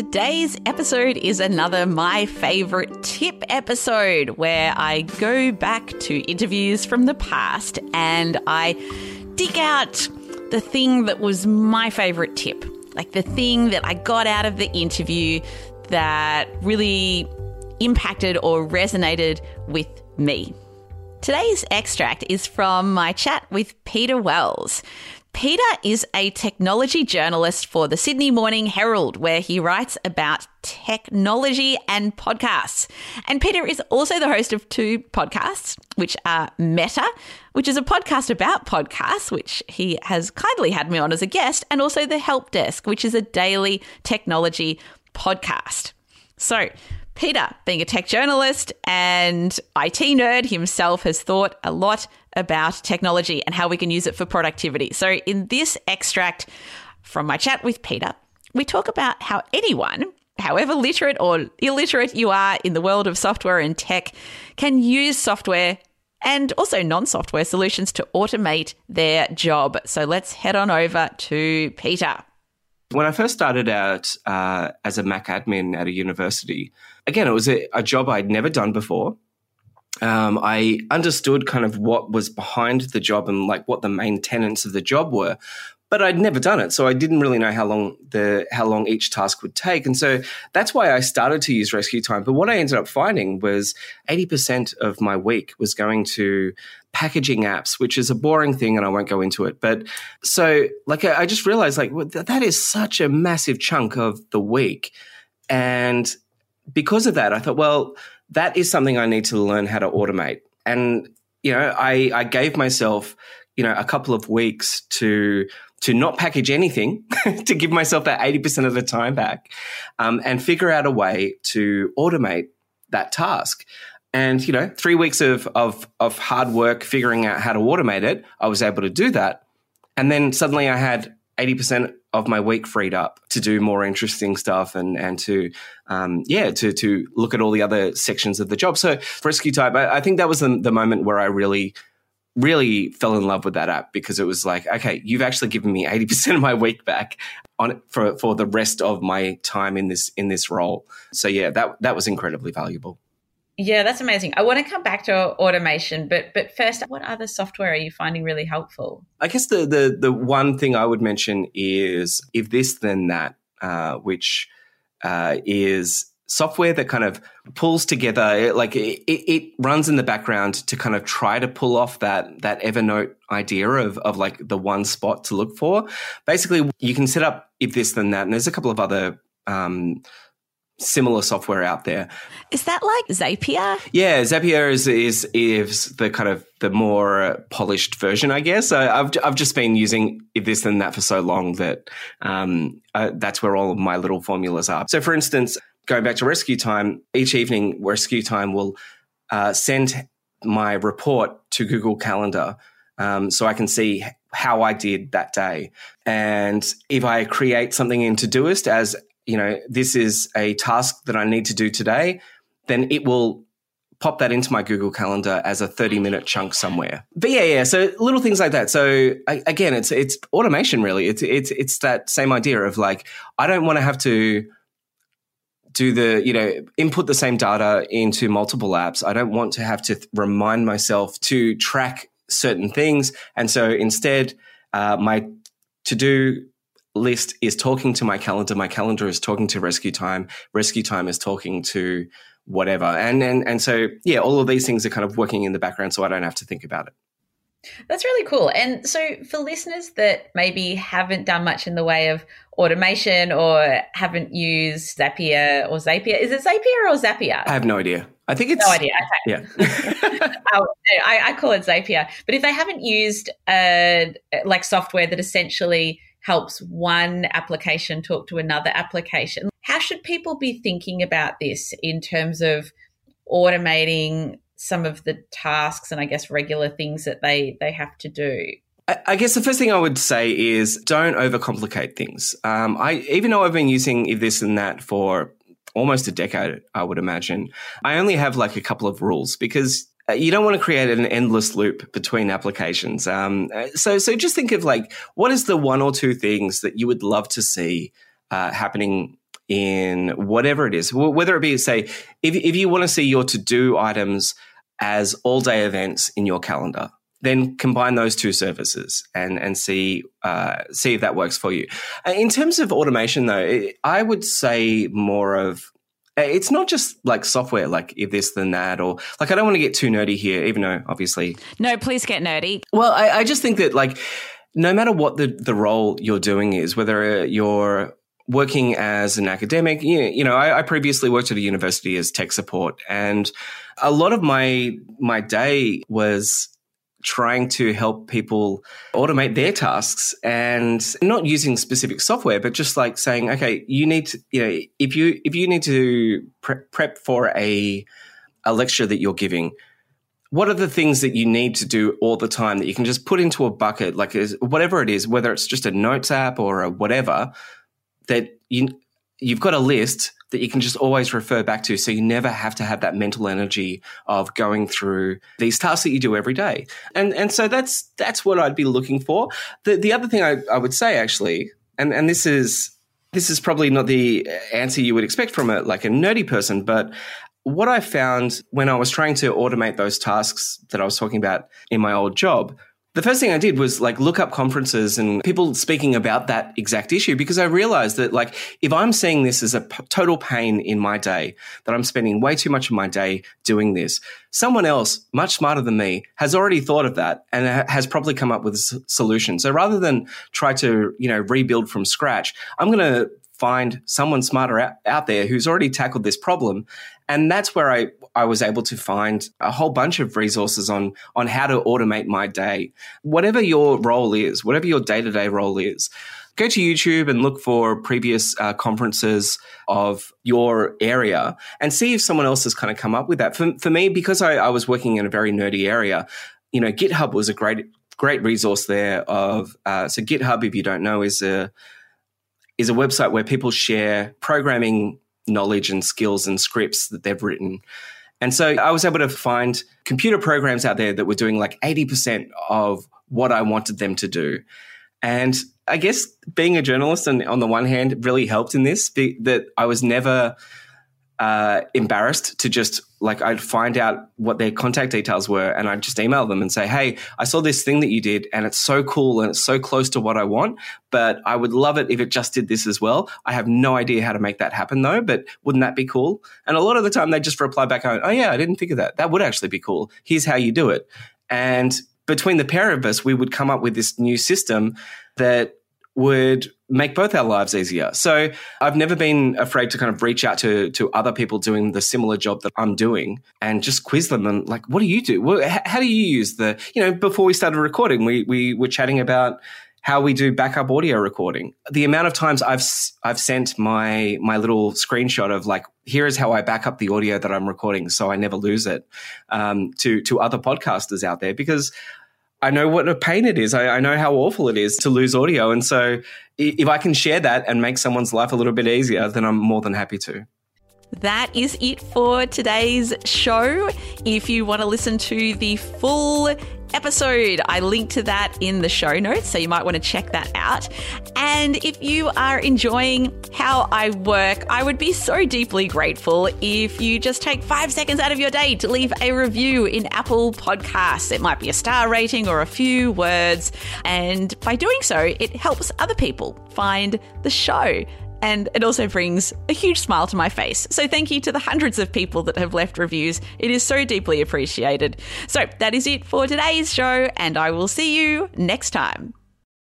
Today's episode is another My Favorite Tip episode where I go back to interviews from the past and I dig out the thing that was my favorite tip, like the thing that I got out of the interview that really impacted or resonated with me. Today's extract is from my chat with Peter Wells. Peter is a technology journalist for the Sydney Morning Herald, where he writes about technology and podcasts. And Peter is also the host of two podcasts, which are Meta, which is a podcast about podcasts, which he has kindly had me on as a guest, and also The Help Desk, which is a daily technology podcast. So, Peter, being a tech journalist and IT nerd himself, has thought a lot about technology and how we can use it for productivity. So, in this extract from my chat with Peter, we talk about how anyone, however literate or illiterate you are in the world of software and tech, can use software and also non software solutions to automate their job. So, let's head on over to Peter. When I first started out uh, as a Mac admin at a university, again, it was a, a job I'd never done before. Um, I understood kind of what was behind the job and like what the main tenets of the job were, but I'd never done it, so I didn't really know how long the how long each task would take, and so that's why I started to use Rescue Time. But what I ended up finding was eighty percent of my week was going to packaging apps, which is a boring thing, and I won't go into it. But so, like, I just realized like that is such a massive chunk of the week, and because of that, I thought, well, that is something I need to learn how to automate, and you know, I I gave myself you know a couple of weeks to to not package anything, to give myself that 80% of the time back, um, and figure out a way to automate that task. And, you know, three weeks of, of, of hard work figuring out how to automate it, I was able to do that. And then suddenly I had 80% of my week freed up to do more interesting stuff and and to um, yeah to to look at all the other sections of the job. So Rescue Time, I, I think that was the, the moment where I really really fell in love with that app because it was like, okay, you've actually given me 80% of my week back on for for the rest of my time in this in this role. So yeah, that that was incredibly valuable. Yeah, that's amazing. I want to come back to automation, but but first, what other software are you finding really helpful? I guess the the the one thing I would mention is if this then that, uh, which uh, is software that kind of pulls together like it, it, runs in the background to kind of try to pull off that that evernote idea of, of like the one spot to look for basically you can set up if this then that and there's a couple of other um, similar software out there. Is that like zapier? Yeah zapier is is is the kind of the more polished version i guess. I've i've just been using this and that for so long that um, uh, that's where all of my little formulas are. So for instance going back to rescue time, each evening, rescue time will uh, send my report to Google Calendar um, so I can see how I did that day. And if I create something in Todoist as, you know, this is a task that I need to do today, then it will pop that into my Google Calendar as a 30 minute chunk somewhere. But yeah, yeah. So little things like that. So again, it's, it's automation really. It's, it's, it's that same idea of like, I don't want to have to, do the you know input the same data into multiple apps i don't want to have to th- remind myself to track certain things and so instead uh, my to do list is talking to my calendar my calendar is talking to rescue time rescue time is talking to whatever and and and so yeah all of these things are kind of working in the background so i don't have to think about it that's really cool. And so, for listeners that maybe haven't done much in the way of automation or haven't used Zapier or Zapier, is it Zapier or Zapier? I have no idea. I think it's no idea. Okay. Yeah, oh, I, I, call it Zapier. But if they haven't used uh, like software that essentially helps one application talk to another application, how should people be thinking about this in terms of automating some of the tasks and I guess regular things that they they have to do? I guess the first thing I would say is don't overcomplicate things. Um, I even though I've been using this and that for almost a decade, I would imagine. I only have like a couple of rules because you don't want to create an endless loop between applications. Um, uh, so, so just think of like what is the one or two things that you would love to see uh, happening in whatever it is, whether it be, say, if, if you want to see your to do items as all day events in your calendar, then combine those two services and and see uh, see if that works for you. Uh, in terms of automation, though, I would say more of uh, it's not just like software, like if this then that, or like I don't want to get too nerdy here, even though obviously no, please get nerdy. Well, I, I just think that like no matter what the the role you're doing is, whether uh, you're working as an academic, you, you know, I, I, previously worked at a university as tech support, and a lot of my my day was trying to help people automate their tasks and not using specific software but just like saying okay you need to you know if you if you need to prep, prep for a a lecture that you're giving what are the things that you need to do all the time that you can just put into a bucket like whatever it is whether it's just a notes app or a whatever that you you've got a list that you can just always refer back to. So you never have to have that mental energy of going through these tasks that you do every day. And, and so that's, that's what I'd be looking for. The, the other thing I, I would say actually, and, and this is, this is probably not the answer you would expect from a, like a nerdy person, but what I found when I was trying to automate those tasks that I was talking about in my old job the first thing I did was like look up conferences and people speaking about that exact issue because I realized that like if I'm seeing this as a p- total pain in my day, that I'm spending way too much of my day doing this, someone else much smarter than me has already thought of that and has probably come up with a solution. So rather than try to, you know, rebuild from scratch, I'm going to find someone smarter out, there who's already tackled this problem and that's where I, I was able to find a whole bunch of resources on on how to automate my day. Whatever your role is, whatever your day to day role is, go to YouTube and look for previous uh, conferences of your area and see if someone else has kind of come up with that. For, for me, because I, I was working in a very nerdy area, you know, GitHub was a great great resource there. Of uh, so GitHub, if you don't know, is a is a website where people share programming knowledge and skills and scripts that they've written. And so I was able to find computer programs out there that were doing like 80% of what I wanted them to do. And I guess being a journalist and on the one hand really helped in this that I was never uh, embarrassed to just like I'd find out what their contact details were and I'd just email them and say, Hey, I saw this thing that you did and it's so cool and it's so close to what I want, but I would love it if it just did this as well. I have no idea how to make that happen though, but wouldn't that be cool? And a lot of the time they just reply back Oh yeah, I didn't think of that. That would actually be cool. Here's how you do it. And between the pair of us, we would come up with this new system that would make both our lives easier. So I've never been afraid to kind of reach out to to other people doing the similar job that I'm doing and just quiz them and like, what do you do? how do you use the? You know, before we started recording, we we were chatting about how we do backup audio recording. The amount of times I've I've sent my my little screenshot of like here is how I back up the audio that I'm recording so I never lose it um, to to other podcasters out there because I know what a pain it is. I, I, know how awful it is to lose audio. And so if I can share that and make someone's life a little bit easier, then I'm more than happy to. That is it for today's show. If you want to listen to the full episode. I link to that in the show notes, so you might want to check that out. And if you are enjoying how I work, I would be so deeply grateful if you just take five seconds out of your day to leave a review in Apple Podcasts. It might be a star rating or a few words. And by doing so, it helps other people find the show and it also brings a huge smile to my face. So thank you to the hundreds of people that have left reviews. It is so deeply appreciated. So that is it for today's show, and I will see you next time.